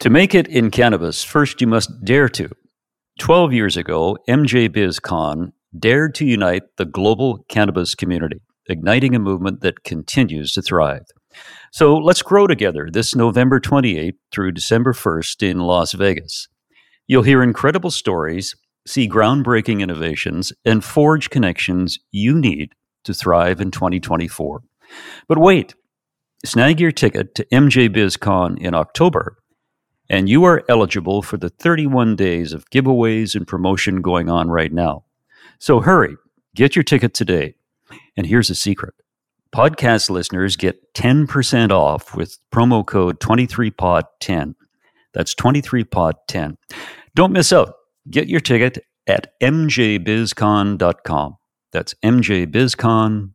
To make it in cannabis, first you must dare to. 12 years ago, MJ BizCon dared to unite the global cannabis community, igniting a movement that continues to thrive. So let's grow together this November 28th through December 1st in Las Vegas. You'll hear incredible stories, see groundbreaking innovations, and forge connections you need to thrive in 2024. But wait, snag your ticket to MJ BizCon in October and you are eligible for the 31 days of giveaways and promotion going on right now. So hurry, get your ticket today. And here's a secret podcast listeners get 10% off with promo code 23pod10. That's 23pod10. Don't miss out. Get your ticket at mjbizcon.com. That's mjbizcon.com.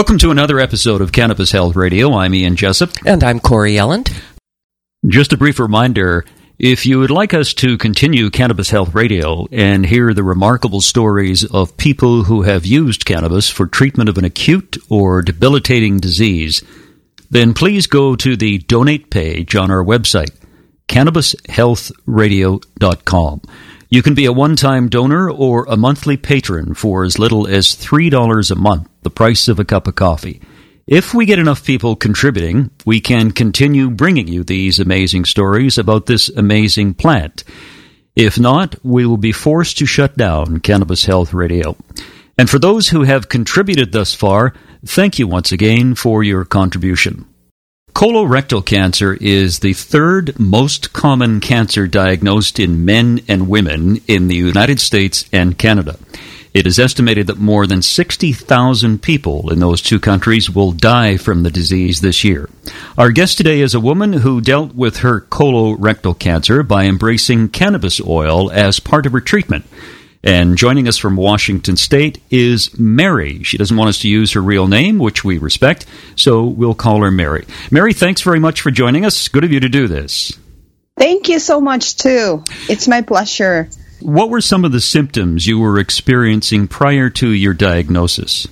Welcome to another episode of Cannabis Health Radio. I'm Ian Jessop. And I'm Corey Yelland. Just a brief reminder if you would like us to continue Cannabis Health Radio and hear the remarkable stories of people who have used cannabis for treatment of an acute or debilitating disease, then please go to the donate page on our website, cannabishealthradio.com. You can be a one time donor or a monthly patron for as little as $3 a month, the price of a cup of coffee. If we get enough people contributing, we can continue bringing you these amazing stories about this amazing plant. If not, we will be forced to shut down Cannabis Health Radio. And for those who have contributed thus far, thank you once again for your contribution. Colorectal cancer is the third most common cancer diagnosed in men and women in the United States and Canada. It is estimated that more than 60,000 people in those two countries will die from the disease this year. Our guest today is a woman who dealt with her colorectal cancer by embracing cannabis oil as part of her treatment. And joining us from Washington State is Mary. She doesn't want us to use her real name, which we respect, so we'll call her Mary. Mary, thanks very much for joining us. Good of you to do this. Thank you so much, too. It's my pleasure. What were some of the symptoms you were experiencing prior to your diagnosis?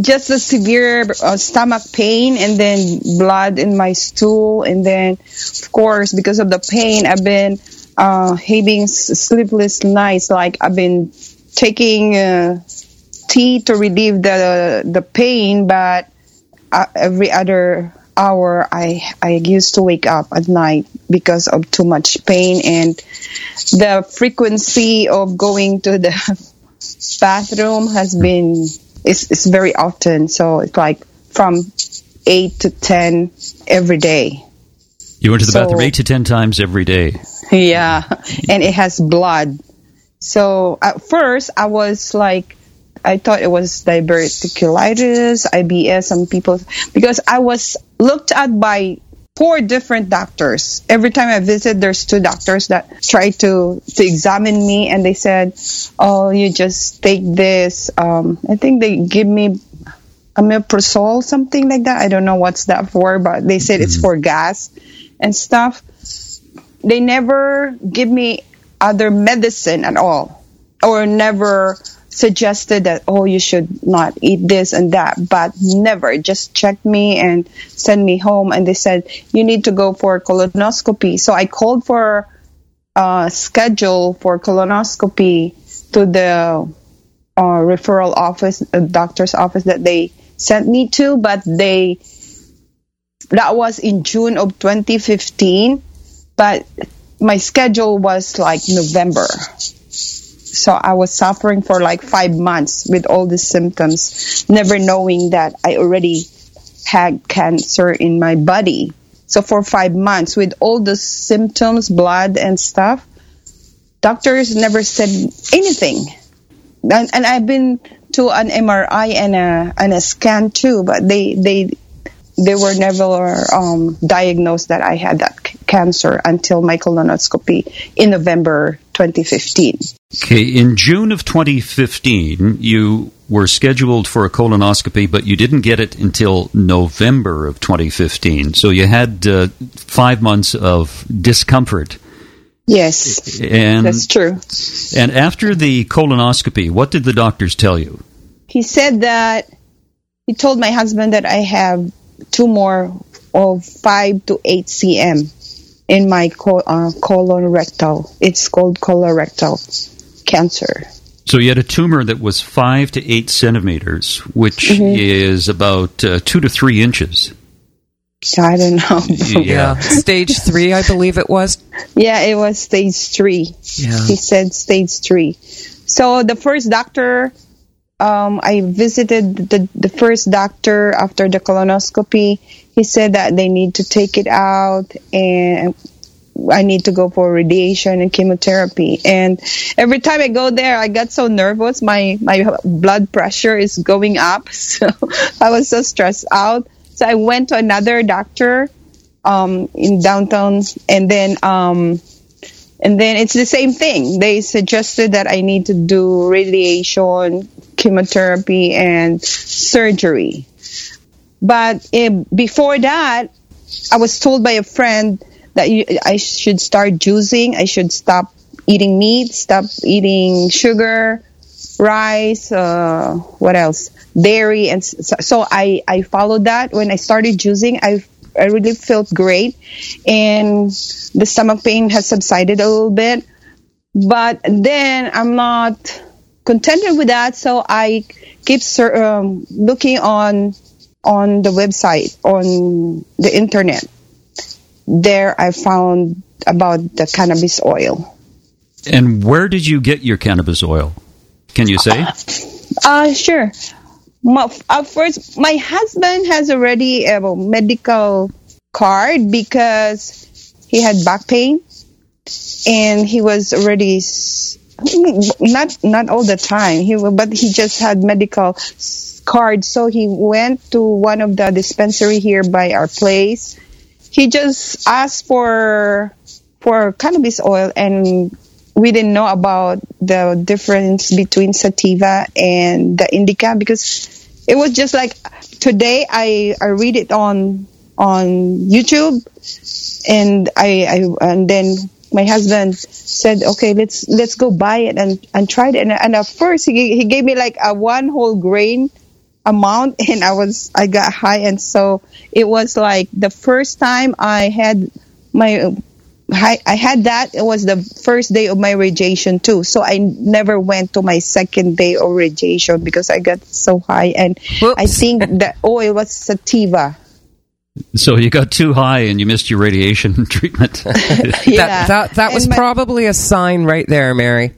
Just a severe uh, stomach pain and then blood in my stool. And then, of course, because of the pain, I've been uh, having sleepless nights. Like I've been taking uh, tea to relieve the, the pain, but uh, every other hour I I used to wake up at night because of too much pain and the frequency of going to the bathroom has been is is very often so it's like from 8 to 10 every day you went to the so, bathroom 8 to 10 times every day yeah and it has blood so at first I was like I thought it was diverticulitis, IBS, some people, because I was looked at by four different doctors. Every time I visit, there's two doctors that try to, to examine me and they said, oh, you just take this. Um, I think they give me omeprazole, something like that. I don't know what's that for, but they said mm-hmm. it's for gas and stuff. They never give me other medicine at all or never suggested that oh you should not eat this and that but never. Just checked me and sent me home and they said you need to go for colonoscopy. So i called for a schedule for colonoscopy to the uh, referral office uh, doctor's office that they sent me to but they that was in june of 2015 but my schedule was like november so I was suffering for like five months with all the symptoms, never knowing that I already had cancer in my body. So for five months with all the symptoms, blood and stuff, doctors never said anything. and, and I've been to an MRI and a and a scan too, but they they they were never um, diagnosed that I had that cancer until my colonoscopy in November 2015. Okay, in June of 2015, you were scheduled for a colonoscopy, but you didn't get it until November of 2015. So you had uh, five months of discomfort. Yes, And that's true. and after the colonoscopy, what did the doctors tell you? He said that he told my husband that I have two more of five to eight cm in my co- uh, colon rectal. It's called colorectal cancer. So you had a tumor that was five to eight centimeters, which is about uh, two to three inches. I don't know. Yeah. Stage three, I believe it was. yeah, it was stage three. Yeah. He said stage three. So the first doctor, um, I visited the, the first doctor after the colonoscopy. He said that they need to take it out and I need to go for radiation and chemotherapy. And every time I go there, I get so nervous. My, my blood pressure is going up. So I was so stressed out. So I went to another doctor, um, in downtown and then, um, and then it's the same thing. They suggested that I need to do radiation, chemotherapy, and surgery. But eh, before that, I was told by a friend that you, I should start juicing. I should stop eating meat, stop eating sugar, rice, uh, what else? Dairy. And so, so I, I followed that. When I started juicing, I, I really felt great. And the stomach pain has subsided a little bit. But then I'm not contented with that. So I keep um, looking on on the website, on the internet. There I found about the cannabis oil. And where did you get your cannabis oil? Can you say? Uh, sure. My, uh, first, my husband has already a medical card because he had back pain, and he was already s- not not all the time. He but he just had medical card, so he went to one of the dispensary here by our place. He just asked for for cannabis oil and we didn't know about the difference between sativa and the indica because it was just like today I, I read it on on YouTube and I, I and then my husband said okay let's let's go buy it and and try it and, and at first he, he gave me like a one whole grain amount and I was I got high and so it was like the first time I had my I, I had that. It was the first day of my radiation too. So I never went to my second day of radiation because I got so high. And Whoops. I think the oil oh, was sativa. So you got too high and you missed your radiation treatment. Yeah. That that, that was my- probably a sign right there, Mary.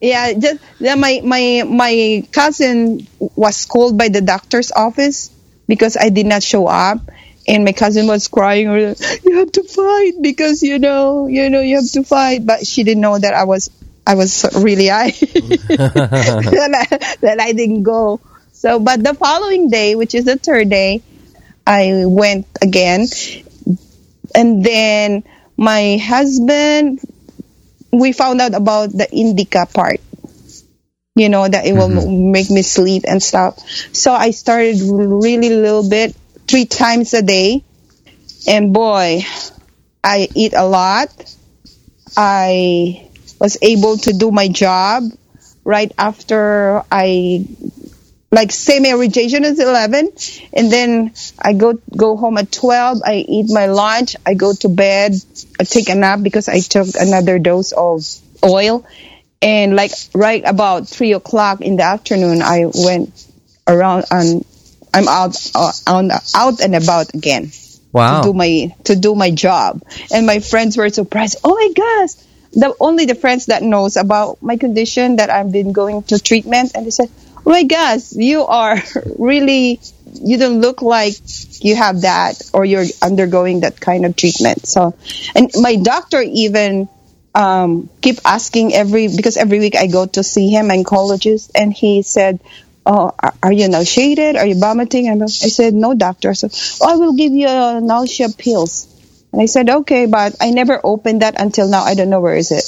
Yeah, just then my my my cousin was called by the doctor's office because I did not show up, and my cousin was crying. You have to fight because you know you know you have to fight, but she didn't know that I was I was really high that, I, that I didn't go. So, but the following day, which is the third day, I went again, and then my husband we found out about the indica part you know that it will mm-hmm. make me sleep and stuff. So i started really little bit three times a day. And boy i eat a lot. I was able to do my job right after i like semi radiation is 11 and then i go go home at 12 i eat my lunch i go to bed i take a nap because i took another dose of oil. And like right about 3 o'clock in the afternoon i went around and i'm out uh, on out and about again Wow. to do my to do my job. And my friends were surprised. Oh my gosh! The only the friends that knows about my condition that i've been going to treatment and they said oh my gosh you are really you don't look like you have that or you're undergoing that kind of treatment so and my doctor even um, keep asking every because every week I go to see him, oncologist, and he said, "Oh, are- you nauseated? Are you vomiting?" And I said, "No, doctor." So, "Oh, I will give you uh, nausea pills." And I said, "Okay," but I never opened that until now. I don't know where is it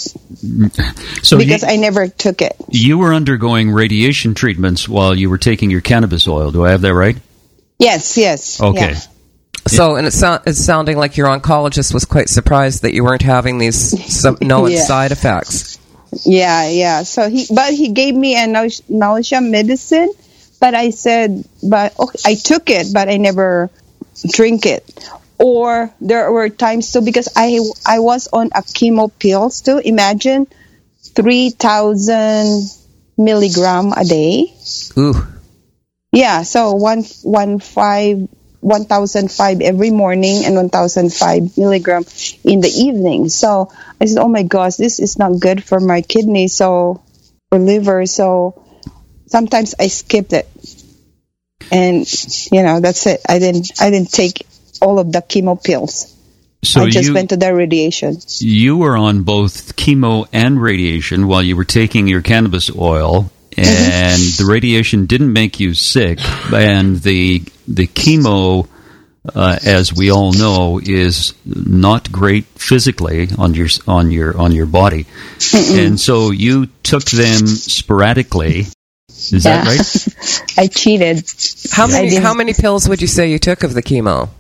So because you, I never took it. you were undergoing radiation treatments while you were taking your cannabis oil. Do I have that right? Yes, yes. Okay. yeah. So, and it so- it's sounding like your oncologist was quite surprised that you weren't having these some known Yeah. side effects. Yeah, yeah. So he, but he gave me a naus- nausea medicine, but I said, but okay, I took it, but I never drink it. Or there were times too because I I was on a chemo pills too. Imagine three thousand milligram a day. Ooh. Yeah, so one one five one thousand five every morning and one thousand five milligram in the evening. So I said, oh my gosh, this is not good for my kidney, so or liver. So sometimes I skipped it, and you know that's it. I didn't I didn't take all of the chemo pills. So I just you went to the radiation. you were on both chemo and radiation while you were taking your cannabis oil, and the radiation didn't make you sick, and the the chemo. Uh, as we all know, is not great physically on your on your on your body, and so you took them sporadically. Is that right? I cheated. How I many how many pills would you say you took of the chemo?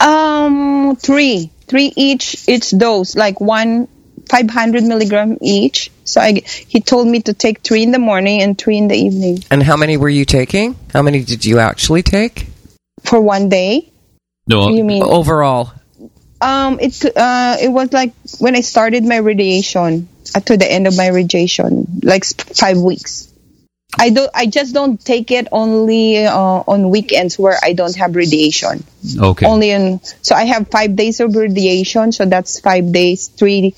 Um, three, three each, each dose, like one, 500 milligram each. So I, he told me to take three in the morning and three in the evening And how many were you taking? How many did you actually take for one day. No, You mean? overall? Um, it, uh, it was like when I started my radiation uh, to the end of my radiation, like five weeks. I don't, I just don't take it only, uh, on weekends where I don't have radiation. okay. only in so I have five days of radiation, so that's five days, three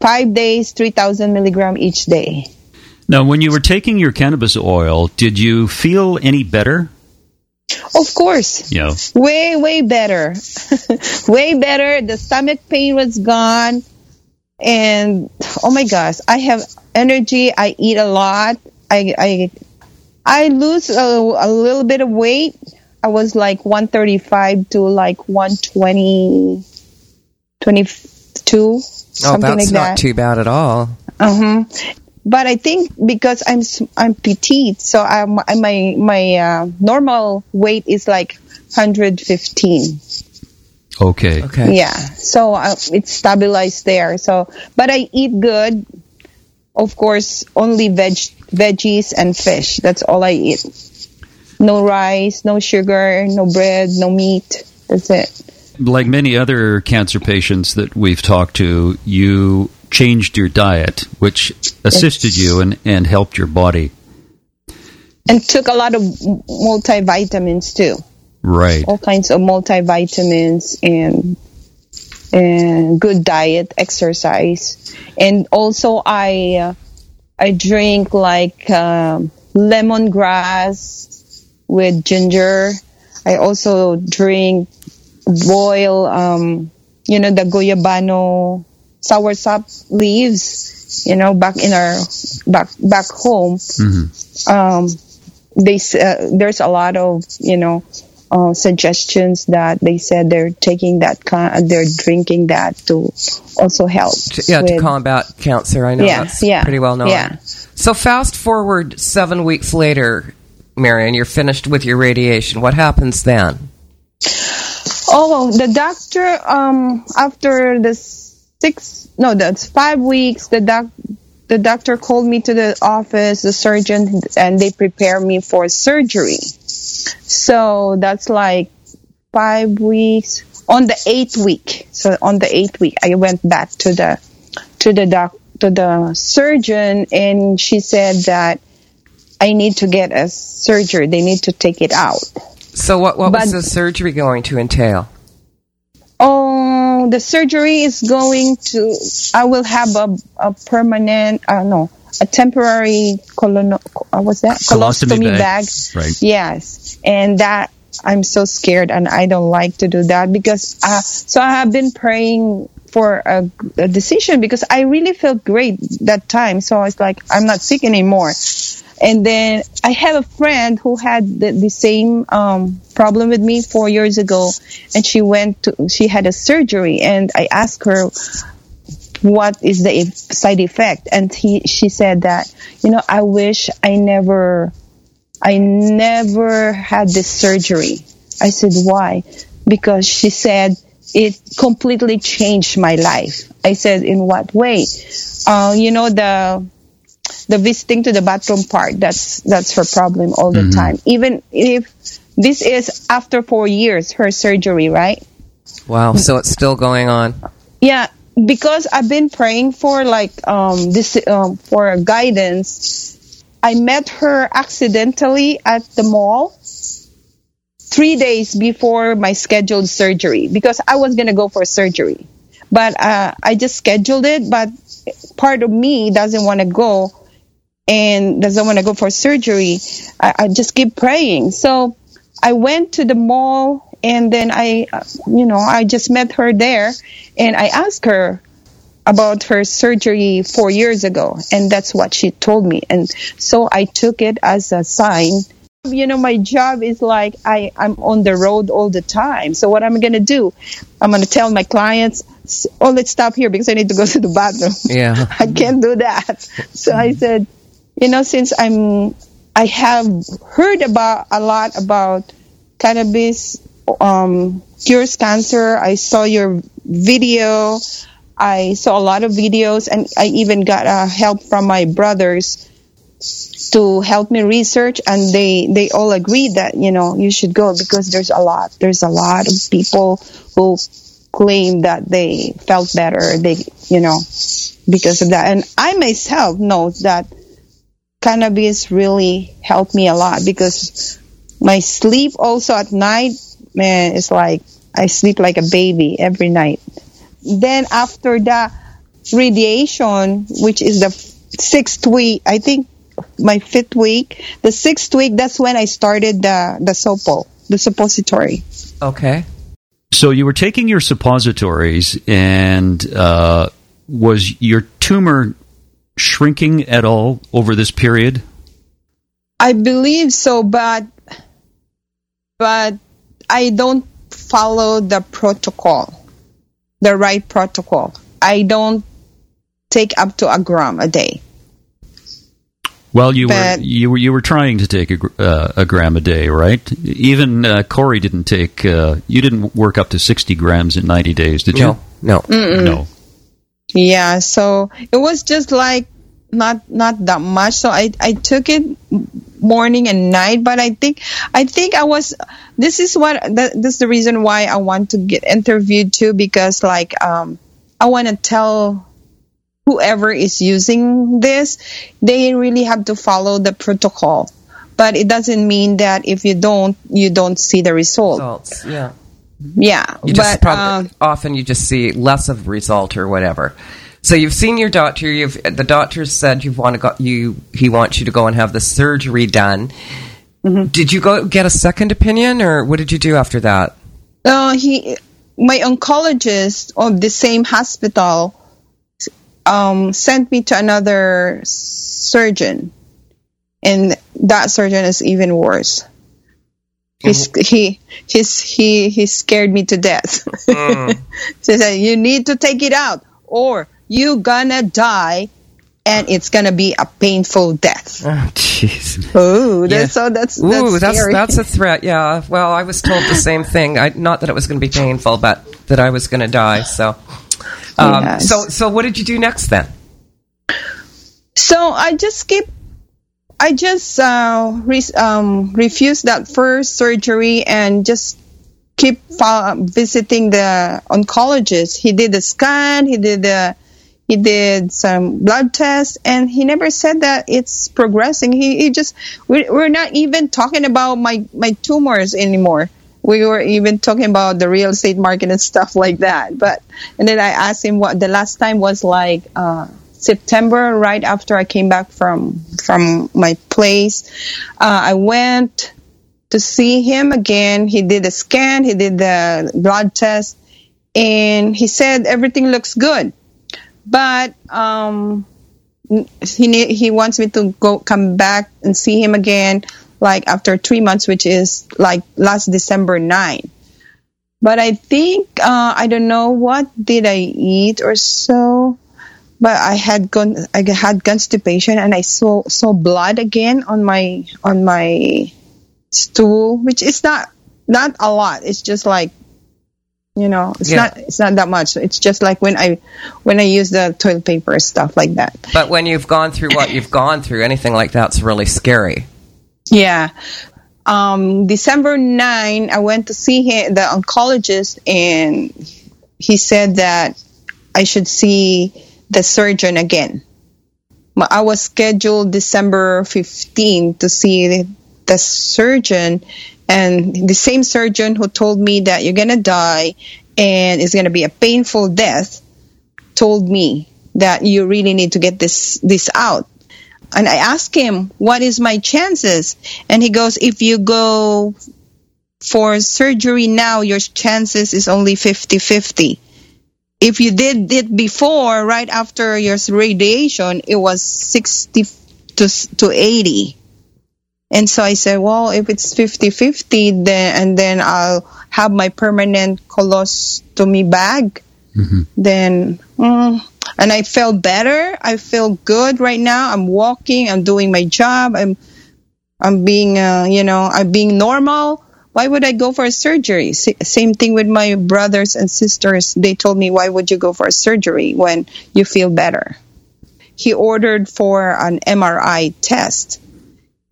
five days, three thousand milligram each day. Now, when you were taking your cannabis oil, did you feel any better? Of course. Yeah. Way, way better. way better. The stomach pain was gone. And oh my gosh, I have energy. I eat a lot. I I I lose a, a little bit of weight. I was like 135 to like 120 22 Oh, something that's like not that. too bad at all. Uh-huh. But I think because I'm s- I'm petite, so I'm, my my uh, normal weight is like 115. okay. Okay. Yeah, so uh, it's stabilized there. So, but I eat good. Of course, only veg veggies and fish. That's all I eat. No rice, no sugar, no bread, no meat. That's it. Like many other cancer patients that we've talked to, you changed your diet, which assisted you and, and helped your body. And took a lot of multivitamins too. Right. all kinds of multivitamins and and good diet, exercise, and also I uh, I drink like um, lemongrass with ginger. I also drink boil, um, you know, the guyabano sour sap leaves. You know, back in our back back home, um, they uh, there's a lot of you know uh, suggestions that they said they're taking that kind, they're drinking that to also help. To- yeah, to combat cancer. I know Yeah, that's yeah, pretty well known. yeah. So fast forward seven weeks later, Marion, you're finished with your radiation. What happens then? Oh, the doctor. Um, after the six, no, that's five weeks. The doc, the doctor called me to the office, the surgeon, and they prepare me for surgery. So that's like five weeks. On the eighth week, so on the eighth week, I went back to the to the doc to the surgeon, and she said that I need to get a surgery. They need to take it out. So what, what was the surgery going to entail? Oh, the surgery is going to. I will have a, a permanent. Uh, no, a temporary colono. Uh, what's that? Colostomy bag. bag. Right. Yes, and that I'm so scared, and I don't like to do that because. Uh, so I have been praying for a, a decision because I really felt great that time. So I was like, I'm not sick anymore. And then I have a friend who had the, the same um, problem with me four years ago, and she went to she had a surgery, and I asked her what is the side effect, and he she said that you know I wish I never I never had this surgery. I said why? Because she said it completely changed my life. I said in what way? Uh, you know the the visiting to the bathroom part that's that's her problem all the time even if this is after four years her surgery right Wow. So it's still going on. yeah because i've been praying for like um this um, for guidance i met her accidentally at the mall three days before my scheduled surgery because i was gonna go for surgery but uh, i just scheduled it but part of me doesn't want to go and doesn't want to go for surgery, I, I just keep praying. So I went to the mall and then I, you know, I just met her there and I asked her about her surgery four years ago. And that's what she told me. And so I took it as a sign. You know, my job is like I, I'm on the road all the time. So what I'm I going to do? I'm going to tell my clients, oh, let's stop here because I need to go to the bathroom. Yeah. I can't do that. So I said, you know, since I'm, I have heard about a lot about cannabis um, cures cancer. I saw your video. I saw a lot of videos, and I even got uh, help from my brothers to help me research, and they they all agreed that you know you should go because there's a lot. There's a lot of people who claim that they felt better. They you know because of that, and I myself know that cannabis really helped me a lot because my sleep also at night, man, it's like I sleep like a baby every night. Then after the radiation, which is the sixth week, I think my fifth week, the sixth week, that's when I started the the sopo, the suppository. Okay. So you were taking your suppositories, and uh, was your tumor shrinking at all over this period? I believe so, but but I don't follow the protocol, the right protocol. I don't take up to a gram a day. Well, you were you were you were trying to take a, uh, a gram a day, right? Even uh, Corey didn't take. Uh, you didn't work up to sixty grams in ninety days, did you? No. No. No. Yeah, so it was just like not not that much. So I I took it morning and night, but I think I think I was. This is what that, this is the reason why I want to get interviewed too because like um I want to tell whoever is using this they really have to follow the protocol. But it doesn't mean that if you don't, you don't see the result. Results. Yeah. Yeah, You just but probably um, often you just see less of result or whatever. So you've seen your doctor. You've the doctor said you want to go. You he wants you to go and have the surgery done. Mm-hmm. Did you go get a second opinion, or what did you do after that? Uh, he, my oncologist of the same hospital, um, sent me to another surgeon, and that surgeon is even worse. He's, he he's, he he scared me to death. he said, "You need to take it out, or you gonna die, and it's gonna be a painful death." Oh, jeez. Oh, that's Yeah. so that's Ooh, that's that's that's a threat. Yeah. Well, I was told the same thing. I, not that it was going to be painful, but that I was going to die. So, um, Yes. so so what did you do next then? So I just keep, I just uh, re- um, refused that first surgery and just keep visiting the oncologist. He did the scan, he did the, he did some blood tests, and he never said that it's progressing. He, he just, we're, we're not even talking about my, my tumors anymore. We were even talking about the real estate market and stuff like that. But, and then I asked him what the last time was like, uh, September, right after I came back from from my place. Uh, I went to see him again. He did a scan. He did the blood test, and he said everything looks good, but um, he he wants me to go come back and see him again, like after three months, which is like last December nine. But I think uh, I don't know what did I eat or so, but I had gone I had constipation and I saw saw blood again on my on my stool, which is not not a lot. It's just like you know, it's Yeah. not it's not that much. It's just like when I when I use the toilet paper stuff like that. But when you've gone through what you've gone through, anything like that's really scary. Yeah. Um, December 9, I went to see him, the oncologist, and he said that I should see the surgeon again. I was scheduled December 15 to see the, the surgeon, and the same surgeon who told me that you're going to die and it's going to be a painful death told me that you really need to get this this out and I asked him, what is my chances? And he goes, if you go for surgery now, your chances is only 50-50. If you did it before, right after your radiation, it was 60 to, to 80. And so I said, well, if it's 50-50, then, and then I'll have my permanent colostomy bag, then, mm, and I feel better. I feel good right now. I'm walking. I'm doing my job. I'm, I'm being, uh, you know, I'm being normal. Why would I go for a surgery? S- same thing with my brothers and sisters. They told me, why would you go for a surgery when you feel better? He ordered for an MRI test.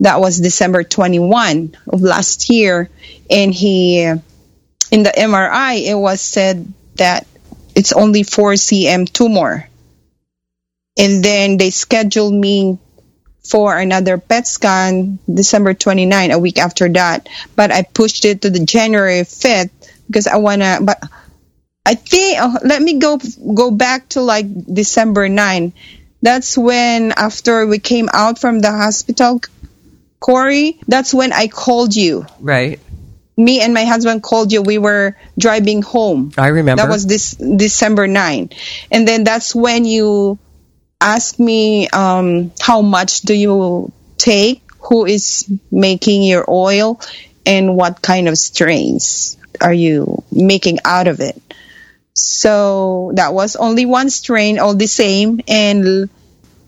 That was December 21 of last year. And he, in the MRI, it was said that it's only 4 cm tumor. And then they scheduled me for another PET scan December 29, a week after that. But I pushed it to the January 5th because I want to, but I think, oh, let me go, go back to like December 9. That's when after we came out from the hospital, Corey, that's when I called you. Right. Me and my husband called you. We were driving home. I remember. That was this December 9. And then that's when you asked me um, how much do you take, who is making your oil, and what kind of strains are you making out of it. So that was only one strain, all the same, and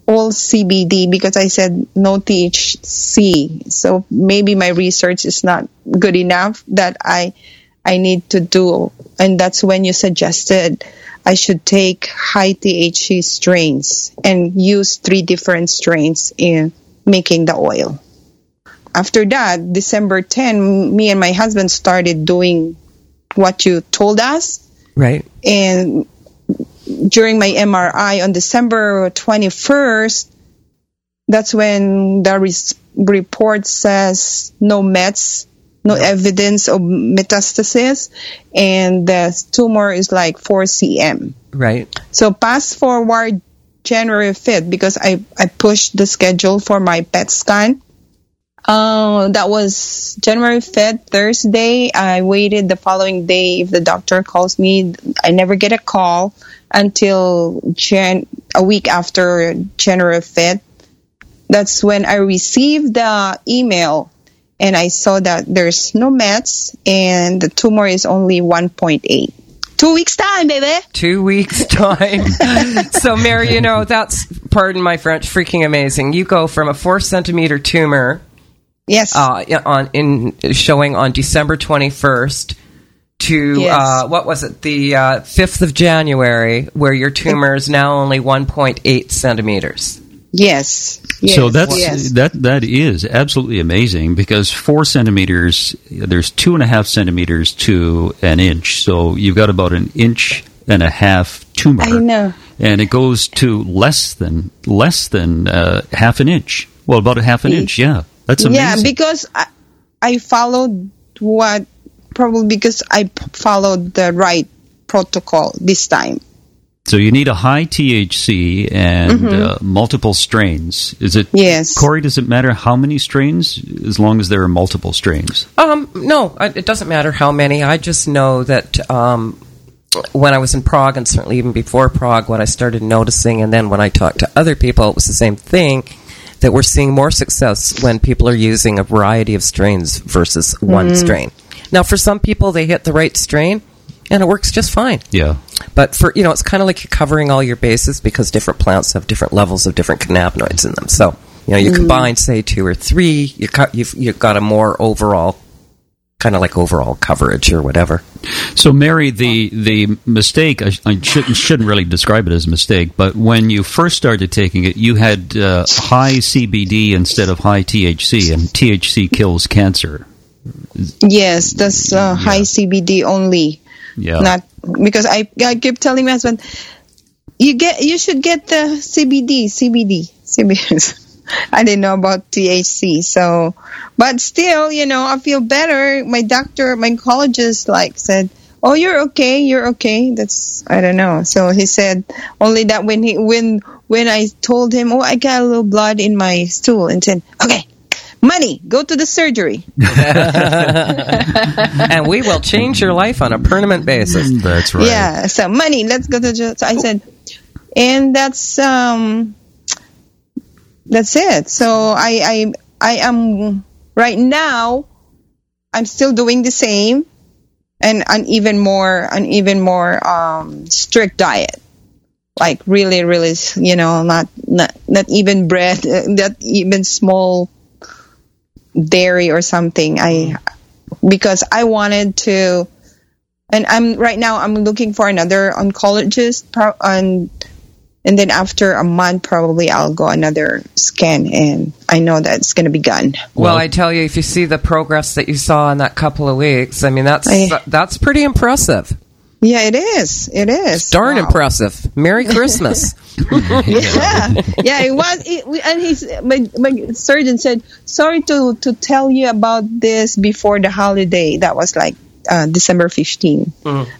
all CBD because I said no THC. So maybe my research is not good enough that I I need to do. And that's when you suggested I should take high THC strains and use three different strains in making the oil. After that, December 10, me and my husband started doing what you told us right. and during my MRI on December 21st, that's when the res- report says no Mets, no evidence of metastasis, and the tumor is like 4 cm. Right. So fast forward January 5th because I, I pushed the schedule for my PET scan. Uh, that was January 5th, Thursday. I waited the following day if the doctor calls me. I never get a call until Jan- a week after January 5th. That's when I received the email and I saw that there's no mets and the tumor is only 1.8. Two weeks time, baby. Two weeks time. so, Mary, you know that's pardon my French, freaking amazing. You go from a four centimeter tumor Yes. uh, on in showing on December twenty first to Yes. uh, what was it the fifth of January, where your tumor is now only one point eight centimeters. yes. yes. so that's yes. that that is absolutely amazing because four centimeters there's two and a half centimeters to an inch so you've got about an inch and a half tumor I know. and it goes to less than less than uh, half an inch well about a half an inch yeah that's amazing Yeah, because I, I followed what probably because I p- followed the right protocol this time. so you need a high THC and uh, multiple strains is it Mm-hmm. Yes. Corey does it matter how many strains as long as there are multiple strains Um, no, it doesn't matter how many. I just know that um, when I was in Prague, and certainly even before Prague, what I started noticing, and then when I talked to other people, it was the same thing. That we're seeing more success when people are using a variety of strains versus one strain. Now, for some people, they hit the right strain, and it works just fine. Yeah. But for you know, it's kind of like you're covering all your bases because different plants have different levels of different cannabinoids in them. So you know, you combine say two or three, you cut, you've you've got a more overall kind of like overall coverage or whatever. So, Mary, the the mistake I, I shouldn't shouldn't really describe it as a mistake, but when you first started taking it, you had uh, high CBD instead of high THC, and THC kills cancer. Yes, that's uh, high CBD only. Yeah. Not because I I keep telling my husband, you get you should get the CBD CBD CBD. I didn't know about THC, so but still, you know, I feel better. My doctor, my oncologist, like said, "Oh, you're okay, you're okay." That's I don't know. So he said only that when he when when I told him, "Oh, I got a little blood in my stool," and said, "Okay." Money, go to the surgery. and we will change your life on a permanent basis. That's right. Yeah, so money, let's go to the. So I said, and that's um, that's it. So I I I am right now. I'm still doing the same, and an even more an even more um strict diet. Like really, really, you know, not not not even bread, uh, not even small dairy or something. I mm. because I wanted to and I'm right now I'm looking for another oncologist pro- and and then after a month probably I'll go another scan and I know that it's going to be gone. Well, I tell you, if you see the progress that you saw in that couple of weeks, I mean that's I- that's pretty impressive. Yeah, it is. It is. Darn Wow. impressive. Merry Christmas. yeah, yeah. It was, it, we- and he's my my surgeon said, "Sorry to to tell you about this before the holiday." That was like uh, December 15.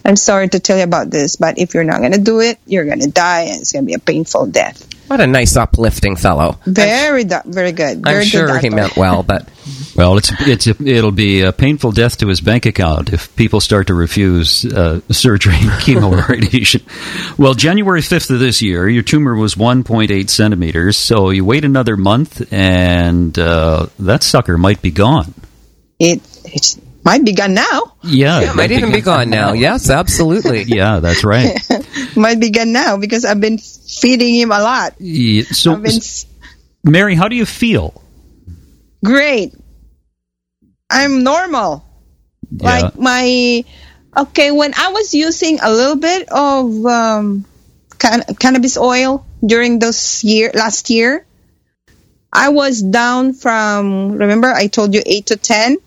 I'm sorry to tell you about this, but if you're not gonna do it, you're gonna die, and it's gonna be a painful death. what a nice uplifting fellow. Very, do- very good. Very I'm good sure he meant well, but Well, it's it's a, it'll be a painful death to his bank account if people start to refuse uh, surgery, chemo, or radiation. Well, January fifth of this year, your tumor was 1.8 centimeters. So you wait another month, and uh, that sucker might be gone. It, it might be gone now. Yeah, it might even be gone now. Yes, absolutely. Yeah, that's right. Might be gone now because I've been feeding him a lot. Yeah, so, been s- Mary, how do you feel? great. I'm normal. Yeah. Like my okay, when I was using a little bit of um, can- cannabis oil during those year last year, I was down from remember I told you eight to ten.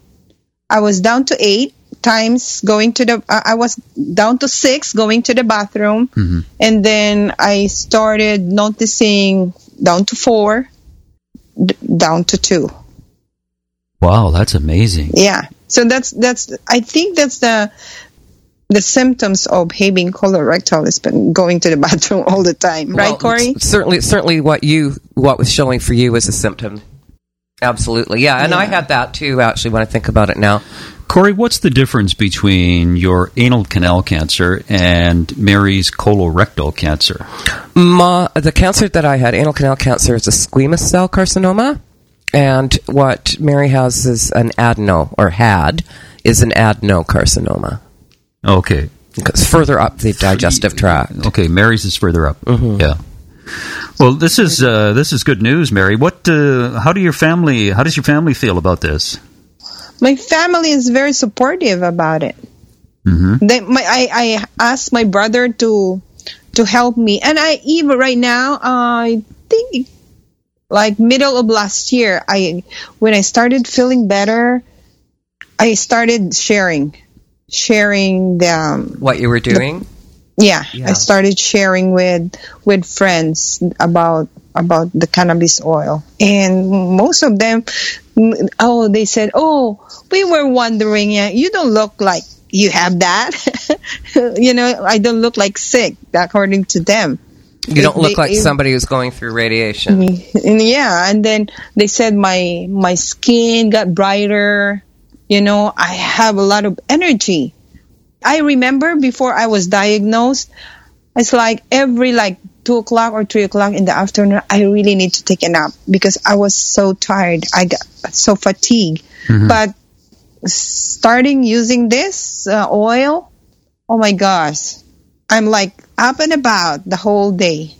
I was down to eight times going to the. I I was down to six going to the bathroom, mm-hmm. and then I started noticing down to four, d- down to two. Wow, that's amazing. Yeah. So that's that's I think that's the the symptoms of having colorectal is been going to the bathroom all the time, right, Well, Corey? Certainly, certainly, what you what was showing for you was a symptom. Absolutely, yeah, and I had that too. Actually, when I think about it now, Corey, what's the difference between your anal canal cancer and Mary's colorectal cancer? Ma, the cancer that I had, anal canal cancer, is a squamous cell carcinoma, and what Mary has is an adeno or had is an adenocarcinoma. Okay. It's further up the digestive tract. Okay, Mary's is further up. Mm-hmm. Yeah. Well, this is uh, this is good news, Mary. What? Uh, how do your family? How does your family feel about this? My family is very supportive about it. Mm-hmm. They, my, I, I asked my brother to to help me, and I even right now, I think like middle of last year, I when I started feeling better, I started sharing, sharing the um, What you were doing? Yeah, Yeah. I started sharing with with friends about about the cannabis oil, and most of them, mm, oh, they said, oh, we were wondering, yeah, you don't look like you have that, you know, I don't look like sick, according to them. You don't They- look like somebody who's going through radiation. and yeah, and then they said my my skin got brighter. You know, I have a lot of energy. I remember before I was diagnosed, it's like every like two o'clock or three o'clock in the afternoon, I really need to take a nap because I was so tired. I got so fatigued. But starting using this uh, oil, oh my gosh, I'm like up and about the whole day.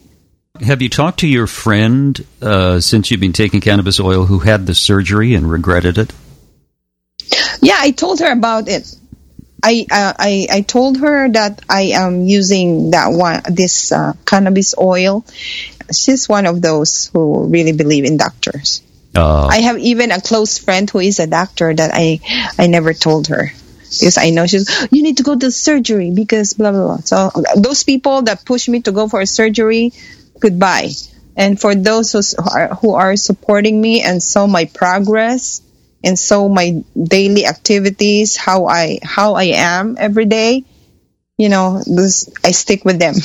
Have you talked to your friend uh, since you've been taking cannabis oil who had the surgery and regretted it? Yeah, I told her about it. I uh, I I told her that I am using that one this uh, cannabis oil. She's one of those who really believe in doctors. Uh, I have even a close friend who is a doctor that I I never told her because I know she's you need to go to surgery because blah blah blah. So those people that push me to go for a surgery, goodbye. And for those who are, who are supporting me and saw my progress and so my daily activities, how I how I am every day, you know, this I stick with them.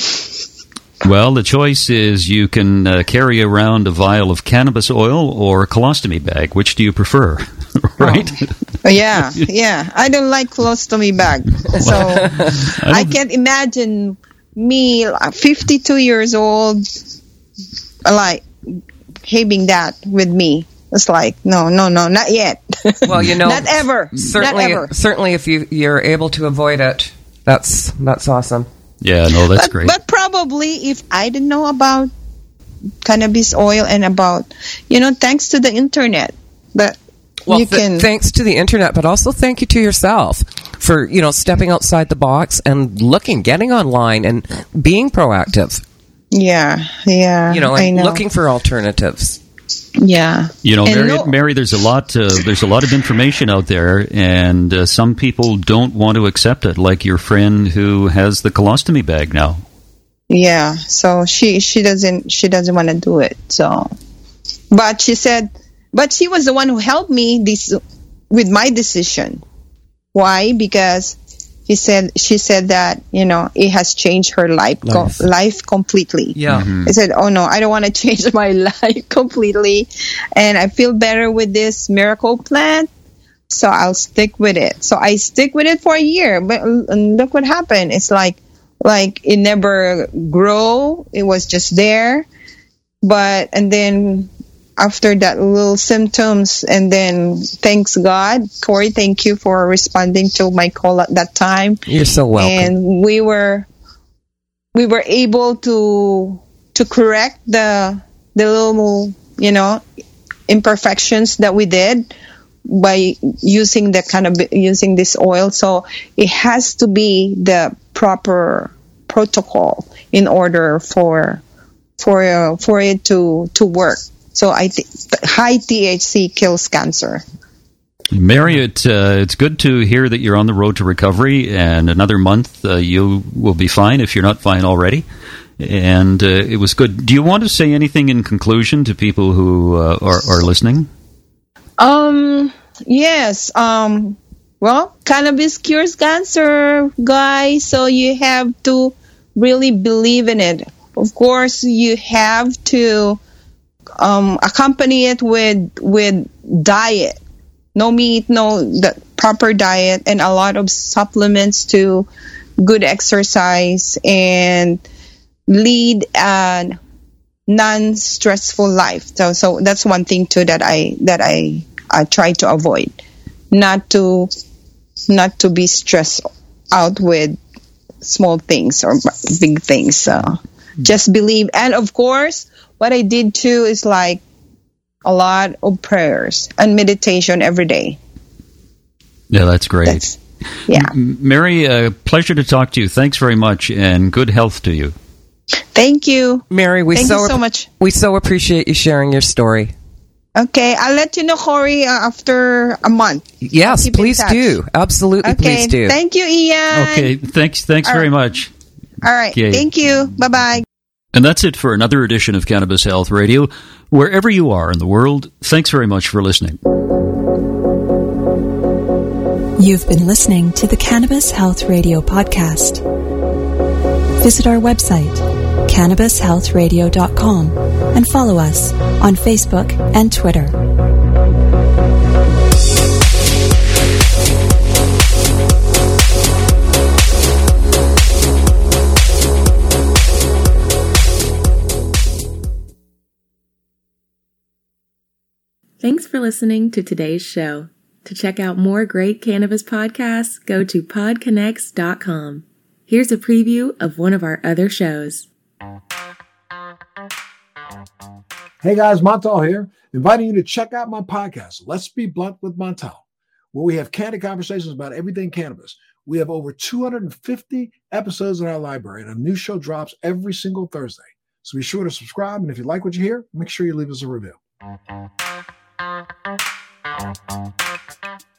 well, the choice is you can uh, carry around a vial of cannabis oil or a colostomy bag. Which do you prefer? right? Oh, yeah, yeah. I don't like colostomy bag, so I, can't imagine me, uh, 52 years old, like having that with me. It's like no, no, no, not yet. Well, you know, not ever, certainly, not ever. certainly, if you you're able to avoid it, that's that's awesome. Yeah, no, that's but, great. But probably if I didn't know about cannabis oil and about, you know, thanks to the internet, that Well, you th- can. thanks to the internet, but also thank you to yourself for you know stepping outside the box and looking, getting online, and being proactive. yeah, yeah. You know, I and know. looking for alternatives. Yeah. You know, Mary, no- Mary, there's a lot. Uh, there's a lot of information out there, and uh, some people don't want to accept it. Like your friend who has the colostomy bag now. Yeah, so she she doesn't she doesn't want to do it. So, but she said, but she was the one who helped me this with my decision. Why? Because he said she said that you know it has changed her life Life. Co- life completely. Yeah. Mm-hmm. I said, oh no, I don't want to change my life completely, and I feel better with this miracle plant. So I'll stick with it. So I stick with it for a year, but look what happened. It's like like it never grow. It was just there, but and then after that little symptoms and then thanks God, Corey, thank you for responding to my call at that time. You're so welcome. and we were we were able to to correct the the little you know imperfections that we did by using the kind of using this oil. So it has to be the proper protocol in order for for uh, for it to to work so i think high thc kills cancer Mary, it, uh, it's good to hear that you're on the road to recovery, and another month uh, you will be fine if you're not fine already. And uh, it was good. Do you want to say anything in conclusion to people who uh, are, are listening? Um. Yes. Um. Well, cannabis cures cancer, guys. So you have to really believe in it. Of course, you have to um, accompany it with with diet. No meat, no the proper diet, and a lot of supplements to good exercise and lead a non-stressful life. So, so that's one thing too that I that I I try to avoid, not to not to be stressed out with small things or big things. So just believe, and of course, what I did too is like a lot of prayers and meditation every day. Yeah, that's great. That's yeah. M- Mary, uh, pleasure to talk to you. Thanks very much, and good health to you. Thank you. Mary, we Thank so you so much. we so appreciate you sharing your story. Okay, I'll let you know, Corey, uh, after a month. Yes, keep please do. Absolutely, Okay, please do. thank you, Ian. Okay, thanks. Thanks All very right. much. All right, Okay. thank you. Bye bye. And that's it for another edition of Cannabis Health Radio. Wherever you are in the world, thanks very much for listening. You've been listening to the Cannabis Health Radio podcast. Visit our website, cannabishealthradio.com, and follow us on Facebook and Twitter. For listening to today's show. To check out more great cannabis podcasts, go to podconnects.com. Here's a preview of one of our other shows. Hey guys, Montal here, inviting you to check out my podcast, Let's Be Blunt with Montal, where we have candid conversations about everything cannabis. We have over 250 episodes in our library, and a new show drops every single Thursday. So be sure to subscribe, and if you like what you hear, make sure you leave us a review. Thank you.